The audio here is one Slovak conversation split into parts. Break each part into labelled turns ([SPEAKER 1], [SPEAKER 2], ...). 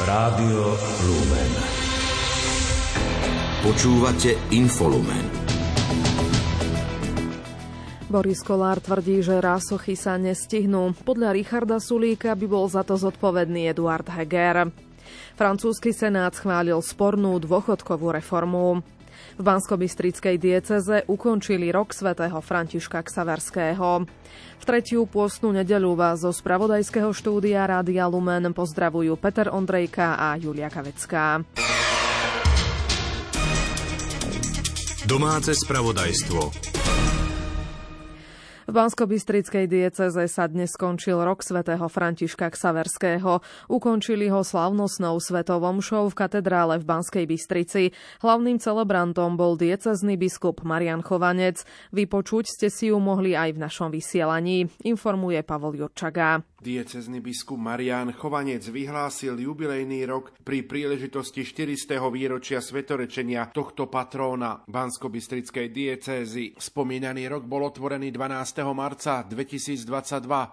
[SPEAKER 1] Rádio Lumen.
[SPEAKER 2] Počúvate Infolumen.
[SPEAKER 3] Boris Kolár tvrdí, že rásochy sa nestihnú. Podľa Richarda Sulíka by bol za to zodpovedný Eduard Heger. Francúzsky senát schválil spornú dôchodkovú reformu. V Banskobystrickej dieceze ukončili rok svätého Františka Ksaverského. V tretiu pôstnu nedeľu vás zo spravodajského štúdia Rádia Lumen pozdravujú Peter Ondrejka a Julia Kavecká.
[SPEAKER 2] Domáce spravodajstvo.
[SPEAKER 3] V Bansko-Bystrickej dieceze sa dnes skončil rok svätého Františka Ksaverského. Ukončili ho slavnostnou svetovom show v katedrále v Banskej Bystrici. Hlavným celebrantom bol diecezný biskup Marian Chovanec. Vypočuť ste si ju mohli aj v našom vysielaní, informuje Pavol Jurčaga.
[SPEAKER 4] Diecezny biskup Marian Chovanec vyhlásil jubilejný rok pri príležitosti 400. výročia svetorečenia tohto patróna Bansko-Bystrickej diecézy. Spomínaný rok bol otvorený 12. marca 2022,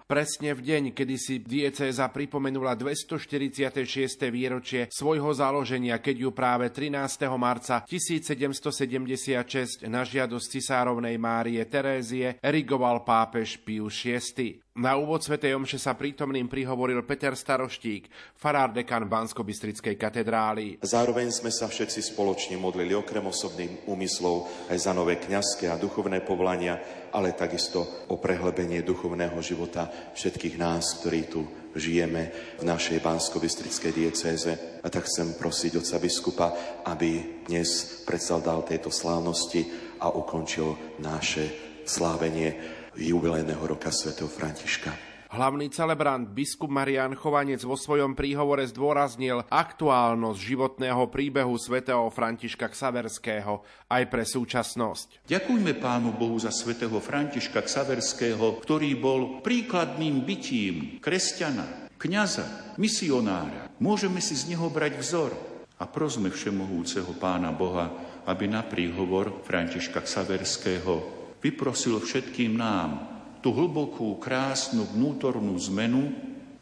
[SPEAKER 4] presne v deň, kedy si diecéza pripomenula 246. výročie svojho založenia, keď ju práve 13. marca 1776 na žiadosť cisárovnej Márie Terézie erigoval pápež Pius VI. Na úvod Sv. Omše sa prítomným prihovoril Peter Staroštík, farár dekan Bansko-Bystrickej katedrály.
[SPEAKER 5] Zároveň sme sa všetci spoločne modlili okrem osobných úmyslov aj za nové kňazské a duchovné povolania, ale takisto o prehlebenie duchovného života všetkých nás, ktorí tu žijeme v našej Bansko-Bystrickej diecéze. A tak chcem prosiť otca biskupa, aby dnes predsal dal tejto slávnosti a ukončil naše slávenie jubilejného roka svätého Františka.
[SPEAKER 4] Hlavný celebrant biskup Marian Chovanec vo svojom príhovore zdôraznil aktuálnosť životného príbehu svätého Františka Ksaverského aj pre súčasnosť.
[SPEAKER 6] Ďakujme Pánu Bohu za svätého Františka Ksaverského, ktorý bol príkladným bytím kresťana, kňaza, misionára. Môžeme si z neho brať vzor a prosme Všemohúceho Pána Boha, aby na príhovor Františka Ksaverského vyprosil všetkým nám tú hlbokú, krásnu vnútornú zmenu,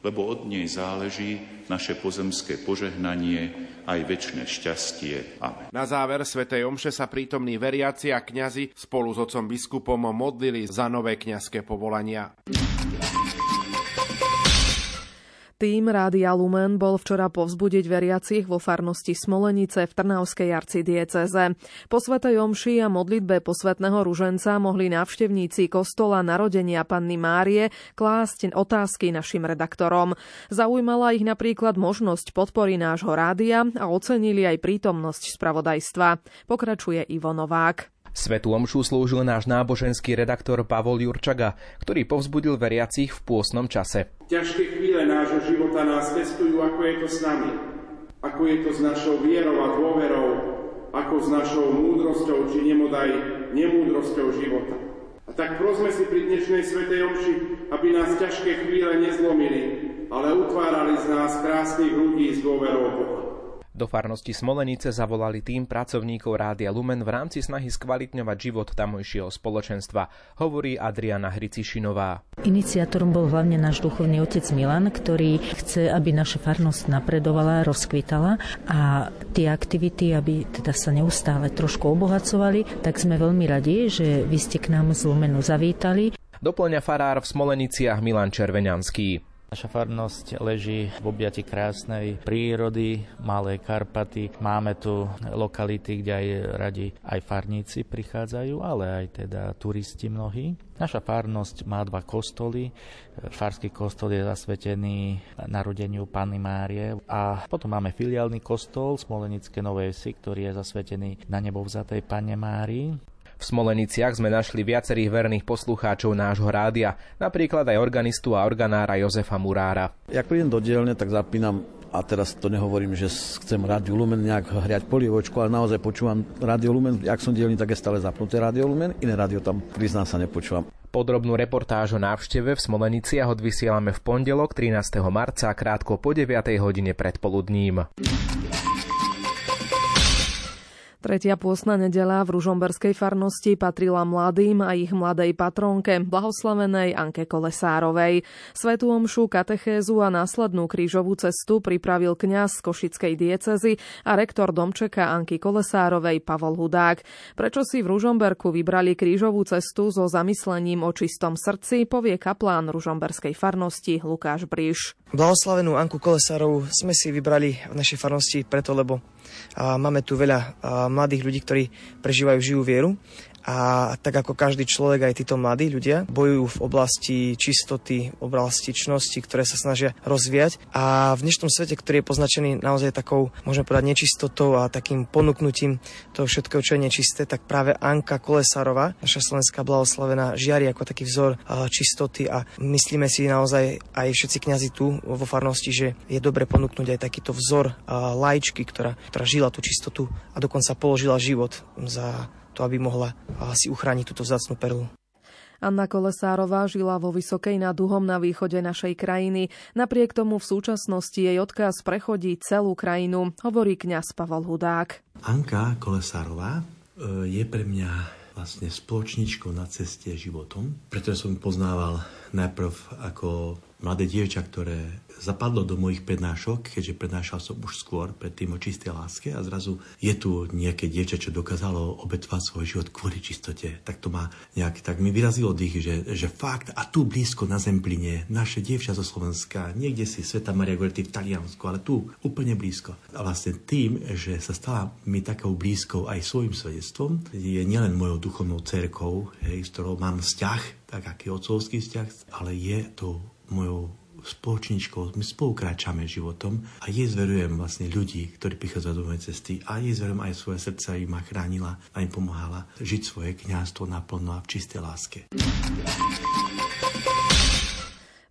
[SPEAKER 6] lebo od nej záleží naše pozemské požehnanie aj väčšie šťastie. Amen.
[SPEAKER 4] Na záver svätej Omše sa prítomní veriaci a kňazi spolu s otcom biskupom modlili za nové kňazské povolania.
[SPEAKER 3] Tým Rádia Lumen bol včera povzbudiť veriacich vo farnosti Smolenice v Trnavskej arcidieceze. Po Svetej Omši a modlitbe posvetného ruženca mohli návštevníci kostola narodenia Panny Márie klásť otázky našim redaktorom. Zaujímala ich napríklad možnosť podpory nášho rádia a ocenili aj prítomnosť spravodajstva. Pokračuje Ivo Novák.
[SPEAKER 7] Svetu omšu slúžil náš náboženský redaktor Pavol Jurčaga, ktorý povzbudil veriacich v pôsnom čase.
[SPEAKER 8] Ťažké chvíle nášho života nás testujú, ako je to s nami. Ako je to s našou vierou a dôverou, ako s našou múdrosťou či nemodaj nemúdrosťou života. A tak prosme si pri dnešnej Svetej Omši, aby nás ťažké chvíle nezlomili, ale utvárali z nás krásnych ľudí s dôverou Boha.
[SPEAKER 7] Do farnosti Smolenice zavolali tým pracovníkov Rádia Lumen v rámci snahy skvalitňovať život tamojšieho spoločenstva, hovorí Adriana Hricišinová.
[SPEAKER 9] Iniciátorom bol hlavne náš duchovný otec Milan, ktorý chce, aby naša farnosť napredovala, rozkvitala a tie aktivity, aby teda sa neustále trošku obohacovali, tak sme veľmi radi, že vy ste k nám z Lumenu zavítali.
[SPEAKER 7] Doplňa farár v Smoleniciach Milan Červeňanský.
[SPEAKER 10] Naša farnosť leží v objati krásnej prírody, Malé Karpaty. Máme tu lokality, kde aj radi aj farníci prichádzajú, ale aj teda turisti mnohí. Naša farnosť má dva kostoly. Farský kostol je zasvetený narodeniu Panny Márie a potom máme filiálny kostol Smolenické Nové Vsi, ktorý je zasvetený na nebovzatej Panne Márii.
[SPEAKER 7] V Smoleniciach sme našli viacerých verných poslucháčov nášho rádia, napríklad aj organistu a organára Jozefa Murára.
[SPEAKER 11] Jak prídem do dielne, tak zapínam a teraz to nehovorím, že chcem Rádio Lumen nejak hriať polievočku, ale naozaj počúvam Rádio Lumen. Ak som dielný, tak je stále zapnuté Rádio Lumen. Iné rádio tam, priznám sa, nepočúvam.
[SPEAKER 7] Podrobnú reportáž o návšteve v Smoleniciach odvysielame v pondelok 13. marca krátko po 9. hodine predpoludním.
[SPEAKER 3] Tretia pôstna nedela v Ružomberskej farnosti patrila mladým a ich mladej patrónke, blahoslavenej Anke Kolesárovej. Svetú omšu, katechézu a následnú krížovú cestu pripravil kňaz z Košickej diecezy a rektor domčeka Anky Kolesárovej Pavol Hudák. Prečo si v Ružomberku vybrali krížovú cestu so zamyslením o čistom srdci, povie kaplán Ružomberskej farnosti Lukáš Bríš.
[SPEAKER 12] Blahoslavenú Anku Kolesárovú sme si vybrali v našej farnosti preto, lebo máme tu veľa mladých ľudí, ktorí prežívajú živú vieru a tak ako každý človek, aj títo mladí ľudia bojujú v oblasti čistoty, v oblasti čnosti, ktoré sa snažia rozvíjať. A v dnešnom svete, ktorý je poznačený naozaj takou, môžeme povedať, nečistotou a takým ponúknutím toho všetkého, čo je nečisté, tak práve Anka Kolesárova, naša slovenská blahoslavená, žiari ako taký vzor čistoty a myslíme si naozaj aj všetci kňazi tu vo farnosti, že je dobre ponúknuť aj takýto vzor lajčky, ktorá, ktorá žila tú čistotu a dokonca položila život za to, aby mohla si uchrániť túto vzácnú perlu.
[SPEAKER 3] Anna Kolesárová žila vo Vysokej nad Duhom na východe našej krajiny. Napriek tomu v súčasnosti jej odkaz prechodí celú krajinu, hovorí kňaz Pavel Hudák.
[SPEAKER 1] Anka Kolesárová e, je pre mňa vlastne spoločničkou na ceste životom, pretože som poznával najprv ako mladé dievča, ktoré zapadlo do mojich prednášok, keďže prednášal som už skôr predtým o čistej láske a zrazu je tu nejaké dievča, čo dokázalo obetvať svoj život kvôli čistote. Tak to ma nejak, tak mi vyrazilo dých, že, že fakt a tu blízko na Zempline, naše dievča zo Slovenska, niekde si Sveta Maria Goretti v Taliansku, ale tu úplne blízko. A vlastne tým, že sa stala mi takou blízkou aj svojim svedectvom, je nielen mojou duchovnou cerkou, hej, s ktorou mám vzťah, tak aký otcovský vzťah, ale je to mojou spoločničkou, my spolu kráčame životom a jej zverujem vlastne ľudí, ktorí prichádzajú do mojej cesty a jej zverujem aj svoje srdce, aby ma chránila a im pomáhala žiť svoje kňazstvo naplno a v čistej láske.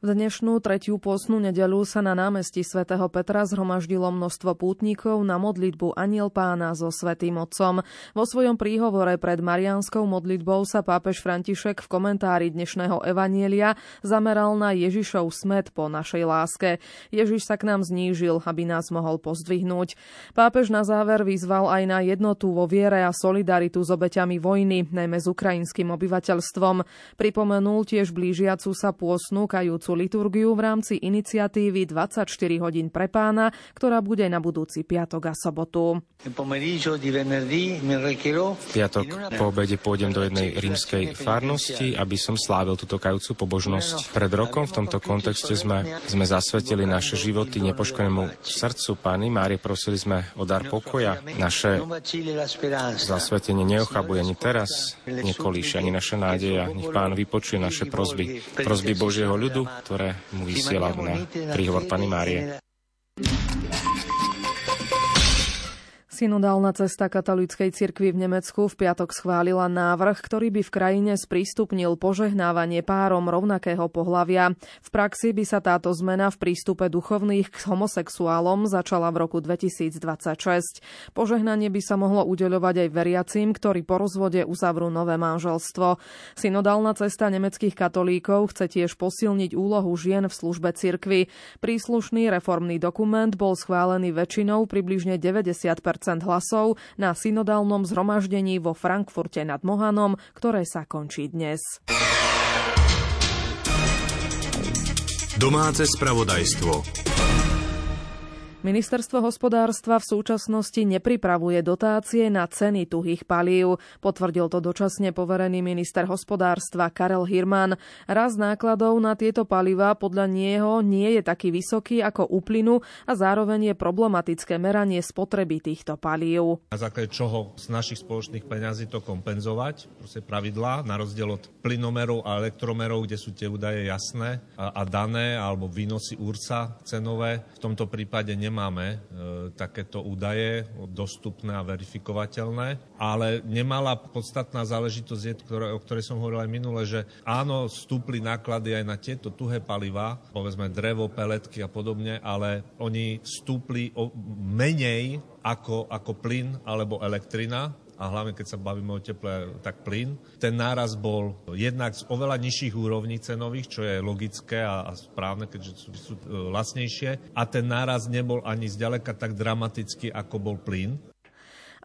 [SPEAKER 3] V dnešnú tretiu pôsnu nedelu sa na námestí svätého Petra zhromaždilo množstvo pútnikov na modlitbu Aniel pána so svätým Otcom. Vo svojom príhovore pred Marianskou modlitbou sa pápež František v komentári dnešného evanielia zameral na Ježišov smet po našej láske. Ježiš sa k nám znížil, aby nás mohol pozdvihnúť. Pápež na záver vyzval aj na jednotu vo viere a solidaritu s obeťami vojny, najmä s ukrajinským obyvateľstvom. Pripomenul tiež blížiacu sa pôsnu kajúcu liturgiu v rámci iniciatívy 24 hodín pre pána, ktorá bude na budúci piatok a sobotu.
[SPEAKER 13] V piatok po obede pôjdem do jednej rímskej farnosti, aby som slávil túto kajúcu pobožnosť. Pred rokom v tomto kontexte sme, sme zasvetili naše životy nepoškodenému srdcu Pány Márie. Prosili sme o dar pokoja. Naše zasvetenie neochabuje ani teraz, nekolíše ani naše nádeja. Nech Pán vypočuje naše prozby, prozby Božieho ľudu, ktoré mu vysiela na príhovor Pany Márie.
[SPEAKER 3] Synodálna cesta katolíckej cirkvi v Nemecku v piatok schválila návrh, ktorý by v krajine sprístupnil požehnávanie párom rovnakého pohlavia. V praxi by sa táto zmena v prístupe duchovných k homosexuálom začala v roku 2026. Požehnanie by sa mohlo udeľovať aj veriacim, ktorí po rozvode uzavrú nové manželstvo. Synodálna cesta nemeckých katolíkov chce tiež posilniť úlohu žien v službe cirkvi. Príslušný reformný dokument bol schválený väčšinou približne 90 hlasov na synodálnom zhromaždení vo Frankfurte nad Mohanom, ktoré sa končí dnes.
[SPEAKER 2] Domáce spravodajstvo.
[SPEAKER 3] Ministerstvo hospodárstva v súčasnosti nepripravuje dotácie na ceny tuhých palív. Potvrdil to dočasne poverený minister hospodárstva Karel Hirman. Raz nákladov na tieto paliva podľa nieho nie je taký vysoký ako u plynu a zároveň je problematické meranie spotreby týchto palív.
[SPEAKER 14] Na základe čoho z našich spoločných peňazí to kompenzovať, proste pravidlá, na rozdiel od plynomerov a elektromerov, kde sú tie údaje jasné a, a dané, alebo výnosy úrca cenové. V tomto prípade nemá nemáme e, takéto údaje dostupné a verifikovateľné, ale nemala podstatná záležitosť ktoré, o ktorej som hovoril aj minule, že áno, stúpli náklady aj na tieto tuhé paliva, povedzme drevo, peletky a podobne, ale oni stúpli o menej ako, ako plyn alebo elektrina, a hlavne keď sa bavíme o teple, tak plyn. Ten náraz bol jednak z oveľa nižších úrovní cenových, čo je logické a, a správne, keďže sú, sú e, lacnejšie. A ten náraz nebol ani zďaleka tak dramatický, ako bol plyn.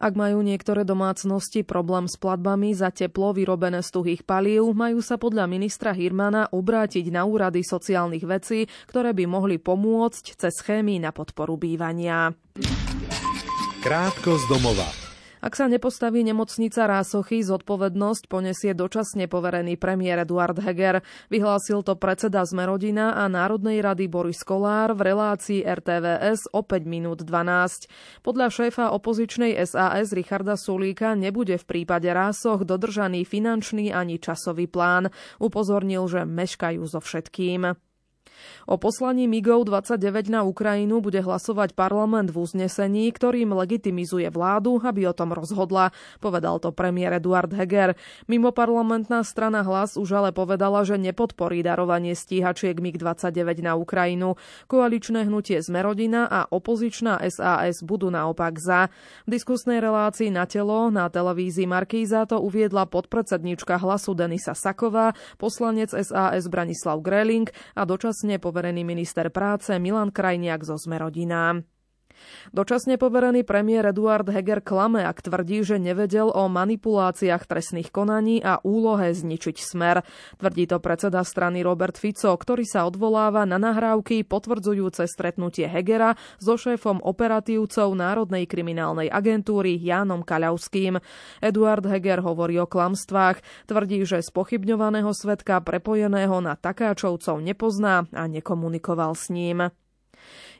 [SPEAKER 3] Ak majú niektoré domácnosti problém s platbami za teplo vyrobené z tuhých palív, majú sa podľa ministra Hirmana obrátiť na úrady sociálnych vecí, ktoré by mohli pomôcť cez schémy na podporu bývania.
[SPEAKER 15] Krátko z domova.
[SPEAKER 3] Ak sa nepostaví nemocnica Rásochy, zodpovednosť ponesie dočasne poverený premiér Eduard Heger. Vyhlásil to predseda Zmerodina a Národnej rady Boris Kolár v relácii RTVS o 5 minút 12. Podľa šéfa opozičnej SAS Richarda Sulíka nebude v prípade Rásoch dodržaný finančný ani časový plán. Upozornil, že meškajú so všetkým. O poslaní MIGov 29 na Ukrajinu bude hlasovať parlament v uznesení, ktorým legitimizuje vládu, aby o tom rozhodla, povedal to premiér Eduard Heger. Mimo parlamentná strana Hlas už ale povedala, že nepodporí darovanie stíhačiek MiG-29 na Ukrajinu. Koaličné hnutie Zmerodina a opozičná SAS budú naopak za. V diskusnej relácii na telo na televízii Markíza to uviedla podpredsednička hlasu Denisa Saková, poslanec SAS Branislav Greling a dočasne poverený minister práce Milan Krajniak zo Zmerodina. Dočasne poverený premiér Eduard Heger klame, ak tvrdí, že nevedel o manipuláciách trestných konaní a úlohe zničiť smer. Tvrdí to predseda strany Robert Fico, ktorý sa odvoláva na nahrávky potvrdzujúce stretnutie Hegera so šéfom operatívcov Národnej kriminálnej agentúry Jánom Kaľavským. Eduard Heger hovorí o klamstvách. Tvrdí, že spochybňovaného svetka prepojeného na Takáčovcov nepozná a nekomunikoval s ním.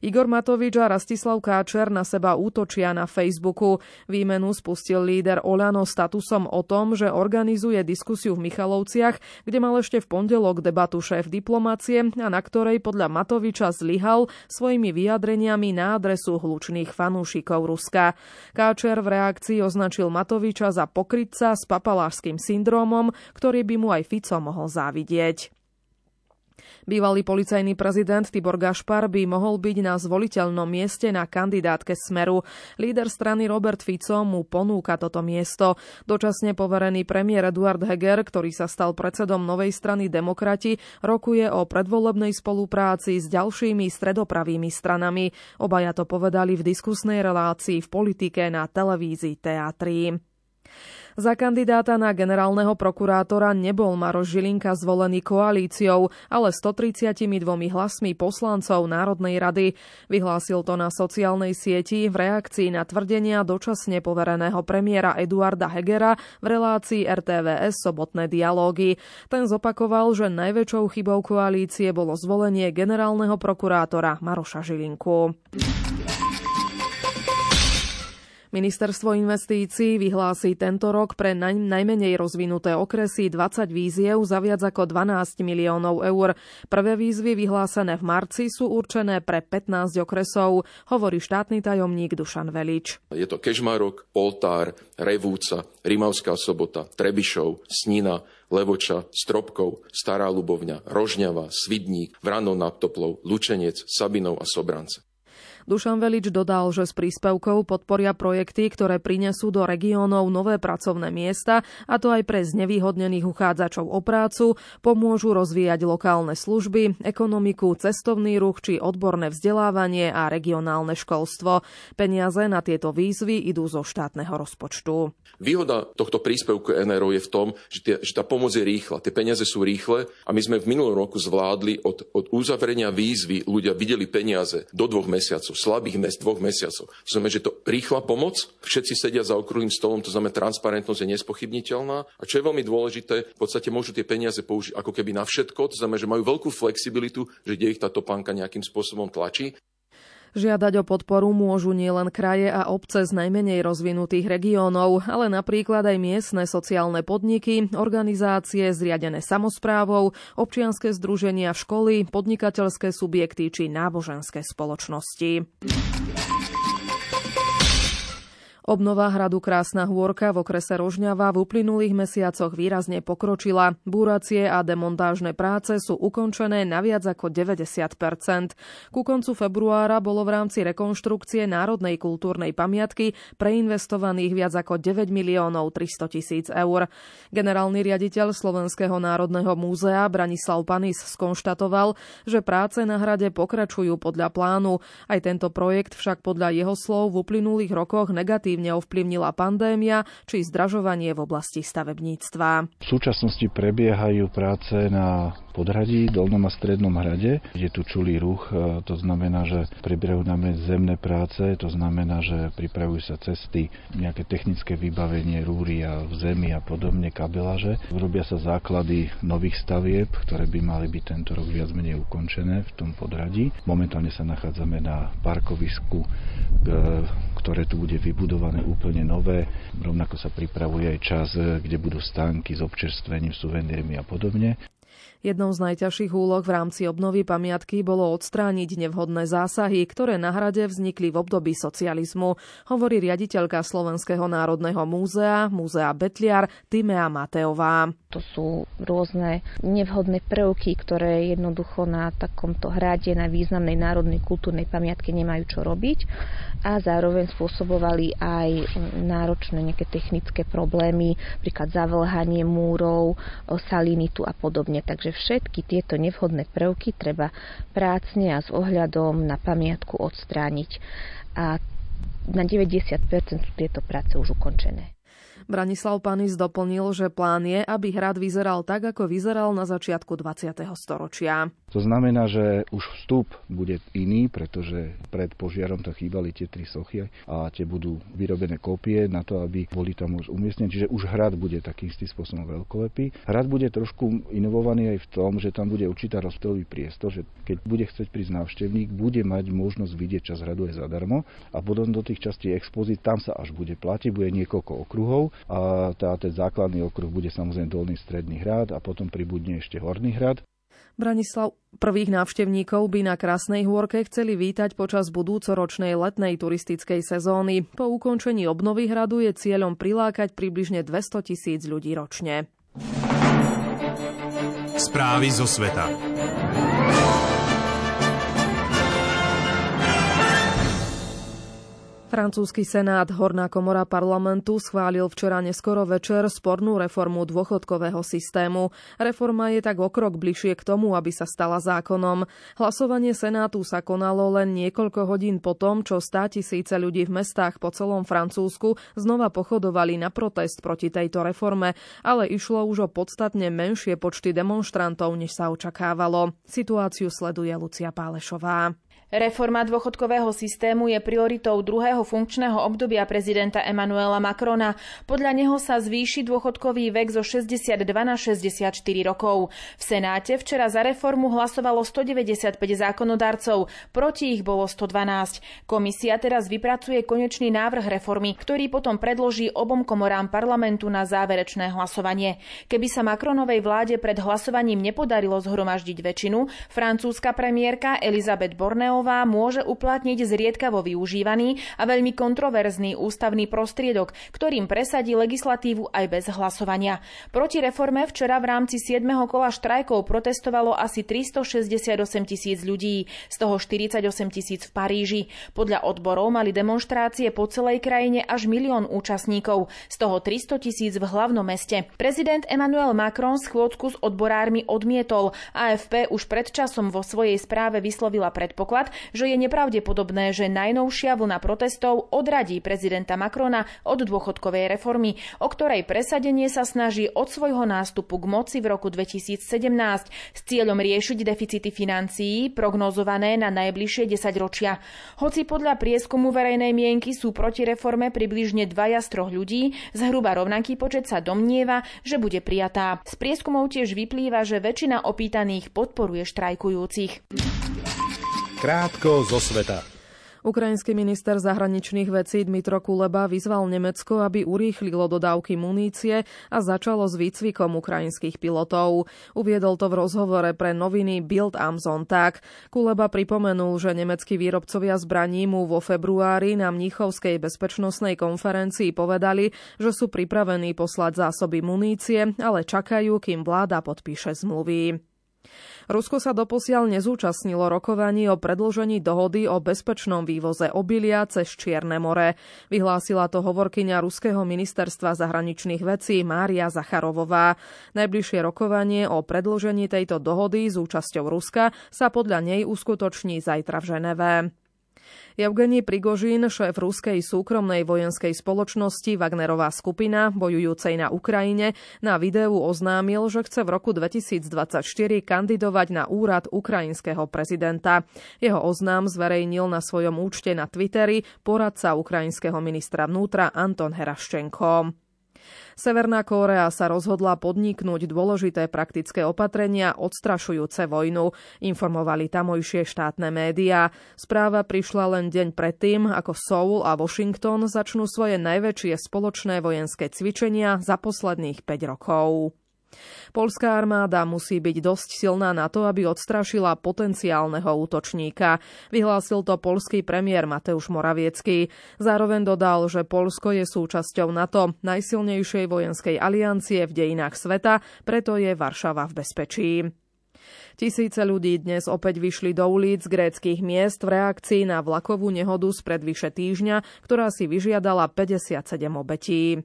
[SPEAKER 3] Igor Matovič a Rastislav Káčer na seba útočia na Facebooku. Výmenu spustil líder Olano statusom o tom, že organizuje diskusiu v Michalovciach, kde mal ešte v pondelok debatu šéf diplomácie a na ktorej podľa Matoviča zlyhal svojimi vyjadreniami na adresu hlučných fanúšikov Ruska. Káčer v reakcii označil Matoviča za pokrytca s papalášským syndrómom, ktorý by mu aj Fico mohol závidieť. Bývalý policajný prezident Tibor Gašpar by mohol byť na zvoliteľnom mieste na kandidátke Smeru. Líder strany Robert Fico mu ponúka toto miesto. Dočasne poverený premiér Eduard Heger, ktorý sa stal predsedom novej strany Demokrati, rokuje o predvolebnej spolupráci s ďalšími stredopravými stranami. Obaja to povedali v diskusnej relácii v politike na televízii Teatrí. Za kandidáta na generálneho prokurátora nebol Maroš Žilinka zvolený koalíciou, ale 132 hlasmi poslancov Národnej rady. Vyhlásil to na sociálnej sieti v reakcii na tvrdenia dočasne povereného premiéra Eduarda Hegera v relácii RTVS sobotné dialógy. Ten zopakoval, že najväčšou chybou koalície bolo zvolenie generálneho prokurátora Maroša Žilinku. Ministerstvo investícií vyhlási tento rok pre naj, najmenej rozvinuté okresy 20 víziev za viac ako 12 miliónov eur. Prvé výzvy vyhlásené v marci sú určené pre 15 okresov, hovorí štátny tajomník Dušan Velič.
[SPEAKER 16] Je to Kežmarok, Poltár, Revúca, Rimavská sobota, Trebišov, Snina, Levoča, Stropkov, Stará Lubovňa, Rožňava, Svidník, Vrano nad Toplou, Lučenec, Sabinov a Sobrance.
[SPEAKER 3] Dušan Velič dodal, že s príspevkou podporia projekty, ktoré prinesú do regiónov nové pracovné miesta, a to aj pre znevýhodnených uchádzačov o prácu, pomôžu rozvíjať lokálne služby, ekonomiku, cestovný ruch či odborné vzdelávanie a regionálne školstvo. Peniaze na tieto výzvy idú zo štátneho rozpočtu.
[SPEAKER 16] Výhoda tohto príspevku NRO je v tom, že, tie, že tá pomoc je rýchla, tie peniaze sú rýchle a my sme v minulom roku zvládli od, od uzavrenia výzvy ľudia videli peniaze do dvoch mesiacov slabých mes, dvoch mesiacov. To znamená, že to rýchla pomoc, všetci sedia za okrúhlym stolom, to znamená, transparentnosť je nespochybniteľná. A čo je veľmi dôležité, v podstate môžu tie peniaze použiť ako keby na všetko, to znamená, že majú veľkú flexibilitu, že kde ich tá topánka nejakým spôsobom tlačí.
[SPEAKER 3] Žiadať o podporu môžu nielen kraje a obce z najmenej rozvinutých regiónov, ale napríklad aj miestne sociálne podniky, organizácie zriadené samozprávou, občianske združenia, školy, podnikateľské subjekty či náboženské spoločnosti. Obnova hradu Krásna hôrka v okrese Rožňava v uplynulých mesiacoch výrazne pokročila. Búracie a demontážne práce sú ukončené na viac ako 90% Ku koncu februára bolo v rámci rekonštrukcie Národnej kultúrnej pamiatky preinvestovaných viac ako 9 miliónov 300 tisíc eur. Generálny riaditeľ Slovenského národného múzea Branislav Panis skonštatoval, že práce na hrade pokračujú podľa plánu. Aj tento projekt však podľa jeho slov v uplynulých rokoch negatívne negatívne ovplyvnila pandémia či zdražovanie v oblasti stavebníctva.
[SPEAKER 15] V súčasnosti prebiehajú práce na podhradí, Dolnom a Strednom hrade. Je tu čulý ruch, e, to znamená, že prebiehajú najmä zemné práce, to znamená, že pripravujú sa cesty, nejaké technické vybavenie, rúry a v zemi a podobne, kabelaže. Robia sa základy nových stavieb, ktoré by mali byť tento rok viac menej ukončené v tom podhradí. Momentálne sa nachádzame na parkovisku, ktoré tu bude vybudované úplne nové. Rovnako sa pripravuje aj čas, kde budú stánky s občerstvením, suvenírmi a podobne.
[SPEAKER 3] Jednou z najťažších úloh v rámci obnovy pamiatky bolo odstrániť nevhodné zásahy, ktoré na hrade vznikli v období socializmu, hovorí riaditeľka Slovenského národného múzea, múzea Betliar, Timea Mateová.
[SPEAKER 17] To sú rôzne nevhodné prvky, ktoré jednoducho na takomto hrade, na významnej národnej kultúrnej pamiatke nemajú čo robiť a zároveň spôsobovali aj náročné nejaké technické problémy, napríklad zavlhanie múrov, salinitu a podobne. Takže všetky tieto nevhodné prvky treba prácne a s ohľadom na pamiatku odstrániť. A na 90% sú tieto práce už ukončené.
[SPEAKER 3] Branislav Panis doplnil, že plán je, aby hrad vyzeral tak, ako vyzeral na začiatku 20. storočia.
[SPEAKER 15] To znamená, že už vstup bude iný, pretože pred požiarom to chýbali tie tri sochy a tie budú vyrobené kópie na to, aby boli tam už umiestnené. Čiže už hrad bude takým istým spôsobom veľkolepý. Hrad bude trošku inovovaný aj v tom, že tam bude určitá rozptýlový priestor, že keď bude chcieť prísť návštevník, bude mať možnosť vidieť čas hradu aj zadarmo a potom do tých častí expozícií tam sa až bude platiť, bude niekoľko okruhov a tá, ten základný okruh bude samozrejme dolný stredný hrad a potom pribudne ešte horný hrad.
[SPEAKER 3] Branislav prvých návštevníkov by na Krásnej hôrke chceli vítať počas budúcoročnej letnej turistickej sezóny. Po ukončení obnovy hradu je cieľom prilákať približne 200 tisíc ľudí ročne.
[SPEAKER 2] Správy zo sveta.
[SPEAKER 3] Francúzsky senát, horná komora parlamentu, schválil včera neskoro večer spornú reformu dôchodkového systému. Reforma je tak o krok bližšie k tomu, aby sa stala zákonom. Hlasovanie senátu sa konalo len niekoľko hodín po tom, čo stá tisíce ľudí v mestách po celom Francúzsku znova pochodovali na protest proti tejto reforme, ale išlo už o podstatne menšie počty demonstrantov, než sa očakávalo. Situáciu sleduje Lucia Pálešová.
[SPEAKER 18] Reforma dôchodkového systému je prioritou druhého funkčného obdobia prezidenta Emanuela Macrona. Podľa neho sa zvýši dôchodkový vek zo 62 na 64 rokov. V Senáte včera za reformu hlasovalo 195 zákonodarcov, proti ich bolo 112. Komisia teraz vypracuje konečný návrh reformy, ktorý potom predloží obom komorám parlamentu na záverečné hlasovanie. Keby sa Macronovej vláde pred hlasovaním nepodarilo zhromaždiť väčšinu, francúzska premiérka Elizabeth Borneo Adamová môže uplatniť zriedkavo využívaný a veľmi kontroverzný ústavný prostriedok, ktorým presadí legislatívu aj bez hlasovania. Proti reforme včera v rámci 7. kola štrajkov protestovalo asi 368 tisíc ľudí, z toho 48 tisíc v Paríži. Podľa odborov mali demonstrácie po celej krajine až milión účastníkov, z toho 300 tisíc v hlavnom meste. Prezident Emmanuel Macron schôdzku s odborármi odmietol. AFP už pred časom vo svojej správe vyslovila predpoklad, že je nepravdepodobné, že najnovšia vlna protestov odradí prezidenta Macrona od dôchodkovej reformy, o ktorej presadenie sa snaží od svojho nástupu k moci v roku 2017 s cieľom riešiť deficity financií prognozované na najbližšie 10 ročia. Hoci podľa prieskumu verejnej mienky sú proti reforme približne dvaja z troch ľudí, zhruba rovnaký počet sa domnieva, že bude prijatá. Z prieskumov tiež vyplýva, že väčšina opýtaných podporuje štrajkujúcich.
[SPEAKER 2] Krátko zo sveta.
[SPEAKER 3] Ukrajinský minister zahraničných vecí Dmitro Kuleba vyzval Nemecko, aby urýchlilo dodávky munície a začalo s výcvikom ukrajinských pilotov. Uviedol to v rozhovore pre noviny Bild am Sonntag. Kuleba pripomenul, že nemeckí výrobcovia zbraní mu vo februári na Mníchovskej bezpečnostnej konferencii povedali, že sú pripravení poslať zásoby munície, ale čakajú, kým vláda podpíše zmluvy. Rusko sa doposiaľ nezúčastnilo rokovaní o predložení dohody o bezpečnom vývoze obilia cez Čierne more. Vyhlásila to hovorkyňa Ruského ministerstva zahraničných vecí Mária Zacharovová. Najbližšie rokovanie o predložení tejto dohody s účasťou Ruska sa podľa nej uskutoční zajtra v Ženeve. Evgení Prigožín, šéf ruskej súkromnej vojenskej spoločnosti Wagnerová skupina, bojujúcej na Ukrajine, na videu oznámil, že chce v roku 2024 kandidovať na úrad ukrajinského prezidenta. Jeho oznám zverejnil na svojom účte na Twitteri poradca ukrajinského ministra vnútra Anton Heraščenko. Severná Kórea sa rozhodla podniknúť dôležité praktické opatrenia odstrašujúce vojnu, informovali tamojšie štátne médiá. Správa prišla len deň predtým, ako Seoul a Washington začnú svoje najväčšie spoločné vojenské cvičenia za posledných 5 rokov. Polská armáda musí byť dosť silná na to, aby odstrašila potenciálneho útočníka. Vyhlásil to polský premiér Mateusz Moraviecký. Zároveň dodal, že Polsko je súčasťou NATO, najsilnejšej vojenskej aliancie v dejinách sveta, preto je Varšava v bezpečí. Tisíce ľudí dnes opäť vyšli do ulic gréckých miest v reakcii na vlakovú nehodu spred vyše týždňa, ktorá si vyžiadala 57 obetí.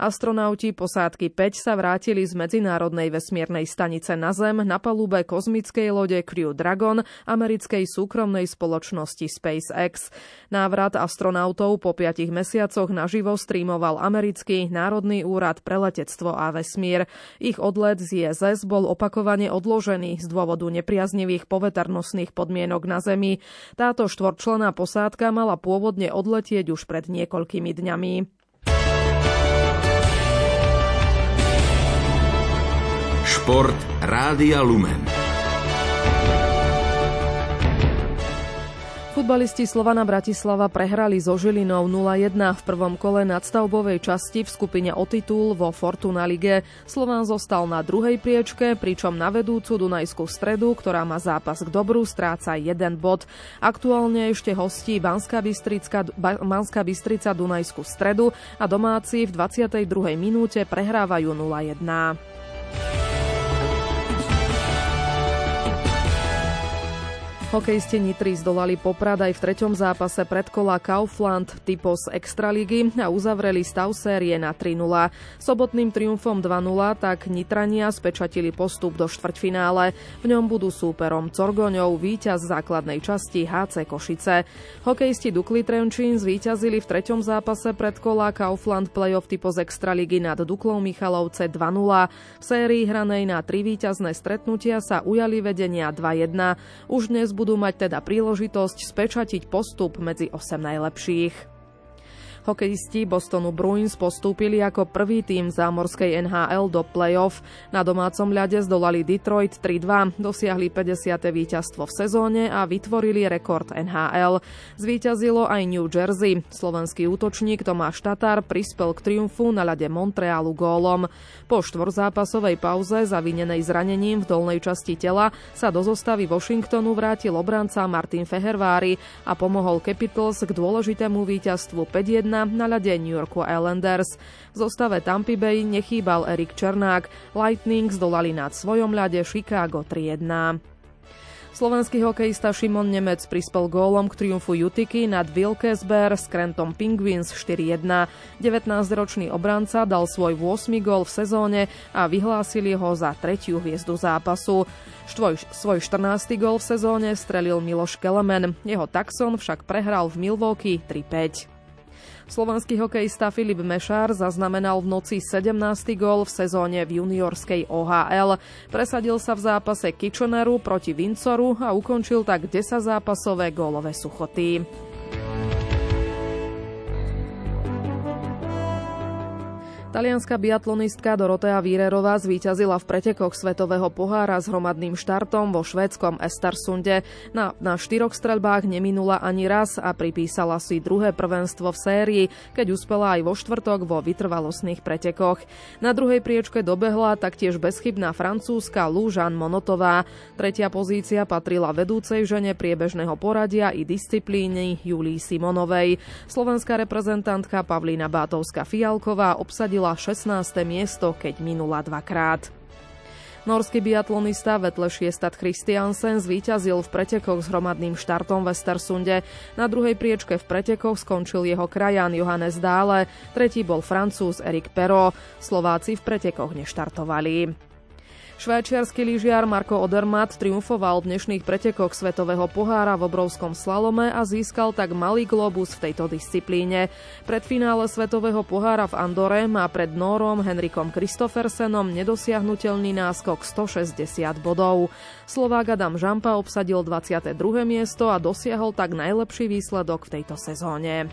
[SPEAKER 3] Astronauti posádky 5 sa vrátili z Medzinárodnej vesmírnej stanice na Zem na palube kozmickej lode Crew Dragon americkej súkromnej spoločnosti SpaceX. Návrat astronautov po 5 mesiacoch naživo streamoval americký Národný úrad pre letectvo a vesmír. Ich odlet z ISS bol opakovane odložený z dôvodu nepriaznivých poveternostných podmienok na Zemi. Táto štvorčlená posádka mala pôvodne odletieť už pred niekoľkými dňami.
[SPEAKER 19] Šport Rádia Lumen.
[SPEAKER 3] Futbalisti Slovana Bratislava prehrali so Žilinou 0-1 v prvom kole nadstavbovej časti v skupine o titul vo Fortuna Lige. Slovan zostal na druhej priečke, pričom na vedúcu Dunajskú stredu, ktorá má zápas k dobru, stráca jeden bod. Aktuálne ešte hostí Banská Bystrica, Banská Bystrica Dunajskú stredu a domáci v 22. minúte prehrávajú 0-1. Hokejisti Nitry zdolali Poprad aj v treťom zápase predkola Kaufland typos Extraligy a uzavreli stav série na 3-0. Sobotným triumfom 2-0 tak Nitrania spečatili postup do štvrťfinále. V ňom budú súperom Corgoňov víťaz základnej časti HC Košice. Hokejisti Dukli Trenčín zvíťazili v treťom zápase predkola Kaufland playoff typos Extraligy nad Duklou Michalovce 2-0. V sérii hranej na tri víťazné stretnutia sa ujali vedenia 2-1. Už dnes budú mať teda príležitosť spečatiť postup medzi 8 najlepších. Hokejisti Bostonu Bruins postúpili ako prvý tým zámorskej NHL do play-off. Na domácom ľade zdolali Detroit 3-2, dosiahli 50. víťazstvo v sezóne a vytvorili rekord NHL. Zvíťazilo aj New Jersey. Slovenský útočník Tomáš Tatar prispel k triumfu na ľade Montrealu gólom. Po štvorzápasovej pauze zavinenej zranením v dolnej časti tela sa do zostavy Washingtonu vrátil obranca Martin Fehervári a pomohol Capitals k dôležitému víťazstvu 5 na ľade New Yorku Islanders. V zostave Tampa Bay nechýbal Erik Černák, Lightning zdolali nad svojom ľade Chicago 3-1. Slovenský hokejista Šimon Nemec prispel gólom k triumfu Jutiky nad Wilkesberg s Krentom Penguins 4-1. 19-ročný obranca dal svoj 8. gól v sezóne a vyhlásili ho za tretiu hviezdu zápasu. Štvoj, svoj 14. gól v sezóne strelil Miloš Kelemen, jeho Taxon však prehral v Milwaukee 3-5. Slovenský hokejista Filip Mešár zaznamenal v noci 17. gól v sezóne v juniorskej OHL. Presadil sa v zápase Kitcheneru proti Vincoru a ukončil tak 10 zápasové gólové suchoty. Talianská biatlonistka Dorotea Vírerová zvíťazila v pretekoch Svetového pohára s hromadným štartom vo švédskom Estarsunde. Na, na štyroch streľbách neminula ani raz a pripísala si druhé prvenstvo v sérii, keď uspela aj vo štvrtok vo vytrvalostných pretekoch. Na druhej priečke dobehla taktiež bezchybná francúzska Lúžan Monotová. Tretia pozícia patrila vedúcej žene priebežného poradia i disciplíny Julii Simonovej. Slovenská reprezentantka Pavlína Bátovská-Fialková obsadila obsadila 16. miesto, keď minula dvakrát. Norský biatlonista Vetle Šiestat Christiansen zvíťazil v pretekoch s hromadným štartom v Estersунde. Na druhej priečke v pretekoch skončil jeho krajan Johannes Dále, tretí bol francúz Erik Perot. Slováci v pretekoch neštartovali. Švajčiarsky lyžiar Marko Odermatt triumfoval v dnešných pretekoch Svetového pohára v obrovskom slalome a získal tak malý globus v tejto disciplíne. Pred finále Svetového pohára v Andore má pred Nórom Henrikom Kristoffersenom nedosiahnutelný náskok 160 bodov. Slovák Adam Žampa obsadil 22. miesto a dosiahol tak najlepší výsledok v tejto sezóne.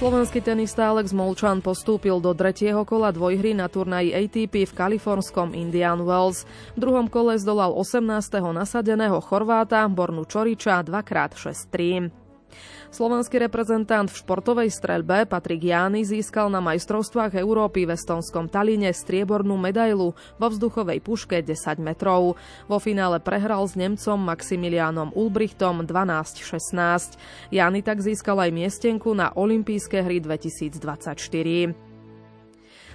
[SPEAKER 3] Slovenský tenista Alex Molčan postúpil do tretieho kola dvojhry na turnaji ATP v kalifornskom Indian Wells. V druhom kole zdolal 18. nasadeného Chorváta Bornu Čoriča 2x6-3. Slovenský reprezentant v športovej streľbe Patrik Jány získal na majstrovstvách Európy v estonskom Taline striebornú medailu vo vzduchovej puške 10 metrov. Vo finále prehral s Nemcom Maximilianom Ulbrichtom 12-16. Jány tak získal aj miestenku na olympijské hry 2024.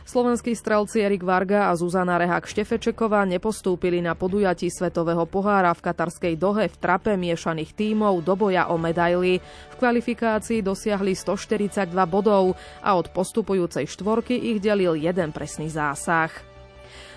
[SPEAKER 3] Slovenskí strelci Erik Varga a Zuzana Rehak Štefečeková nepostúpili na podujatí Svetového pohára v katarskej dohe v trape miešaných tímov do boja o medaily. V kvalifikácii dosiahli 142 bodov a od postupujúcej štvorky ich delil jeden presný zásah.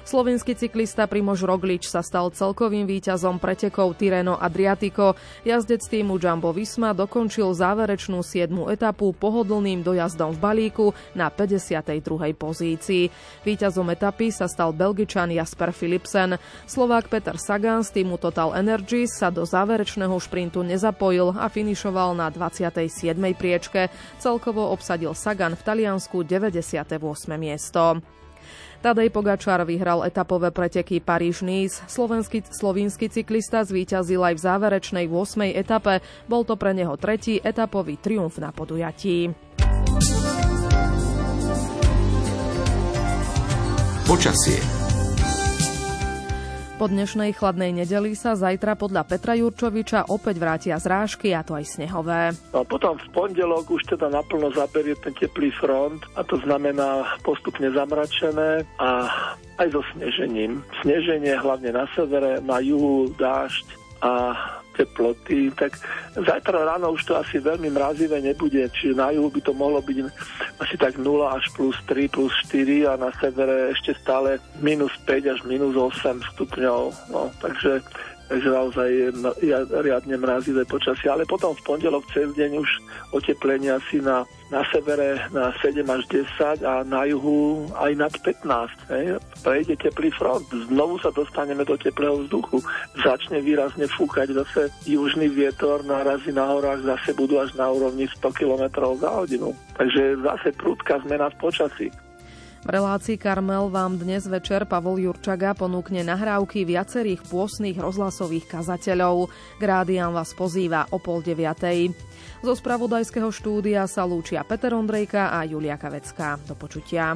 [SPEAKER 3] Slovenský cyklista Primož Roglič sa stal celkovým víťazom pretekov Tireno Adriatico. Jazdec týmu Jumbo Visma dokončil záverečnú 7. etapu pohodlným dojazdom v balíku na 52. pozícii. Víťazom etapy sa stal Belgičan Jasper Philipsen. Slovák Peter Sagan z týmu Total Energies sa do záverečného šprintu nezapojil a finišoval na 27. priečke. Celkovo obsadil Sagan v Taliansku 98. miesto. Tadej Pogačar vyhral etapové preteky Paríž-Nice. Slovenský, slovinský cyklista zvíťazil aj v záverečnej 8. etape. Bol to pre neho tretí etapový triumf na podujatí.
[SPEAKER 19] Počasie
[SPEAKER 3] po dnešnej chladnej nedeli sa zajtra podľa Petra Jurčoviča opäť vrátia zrážky a to aj snehové.
[SPEAKER 20] No, potom v pondelok už teda naplno zaberie ten teplý front a to znamená postupne zamračené a aj so snežením. Sneženie hlavne na severe, na juhu dážď a teploty, tak zajtra ráno už to asi veľmi mrazivé nebude, čiže na juhu by to mohlo byť asi tak 0 až plus 3, plus 4 a na severe ešte stále minus 5 až minus 8 stupňov. No, takže takže naozaj je, riadne mrazivé počasie. Ale potom v pondelok cez deň už oteplenie asi na, na severe na 7 až 10 a na juhu aj nad 15. Hej. Prejde teplý front. Znovu sa dostaneme do teplého vzduchu. Začne výrazne fúkať zase južný vietor, narazí na horách zase budú až na úrovni 100 km za hodinu. Takže zase prudká zmena v počasí.
[SPEAKER 3] V relácii Karmel vám dnes večer Pavol Jurčaga ponúkne nahrávky viacerých pôsnych rozhlasových kazateľov. Grádian vás pozýva o pol deviatej. Zo spravodajského štúdia sa lúčia Peter Ondrejka a Julia Kavecká. Do počutia.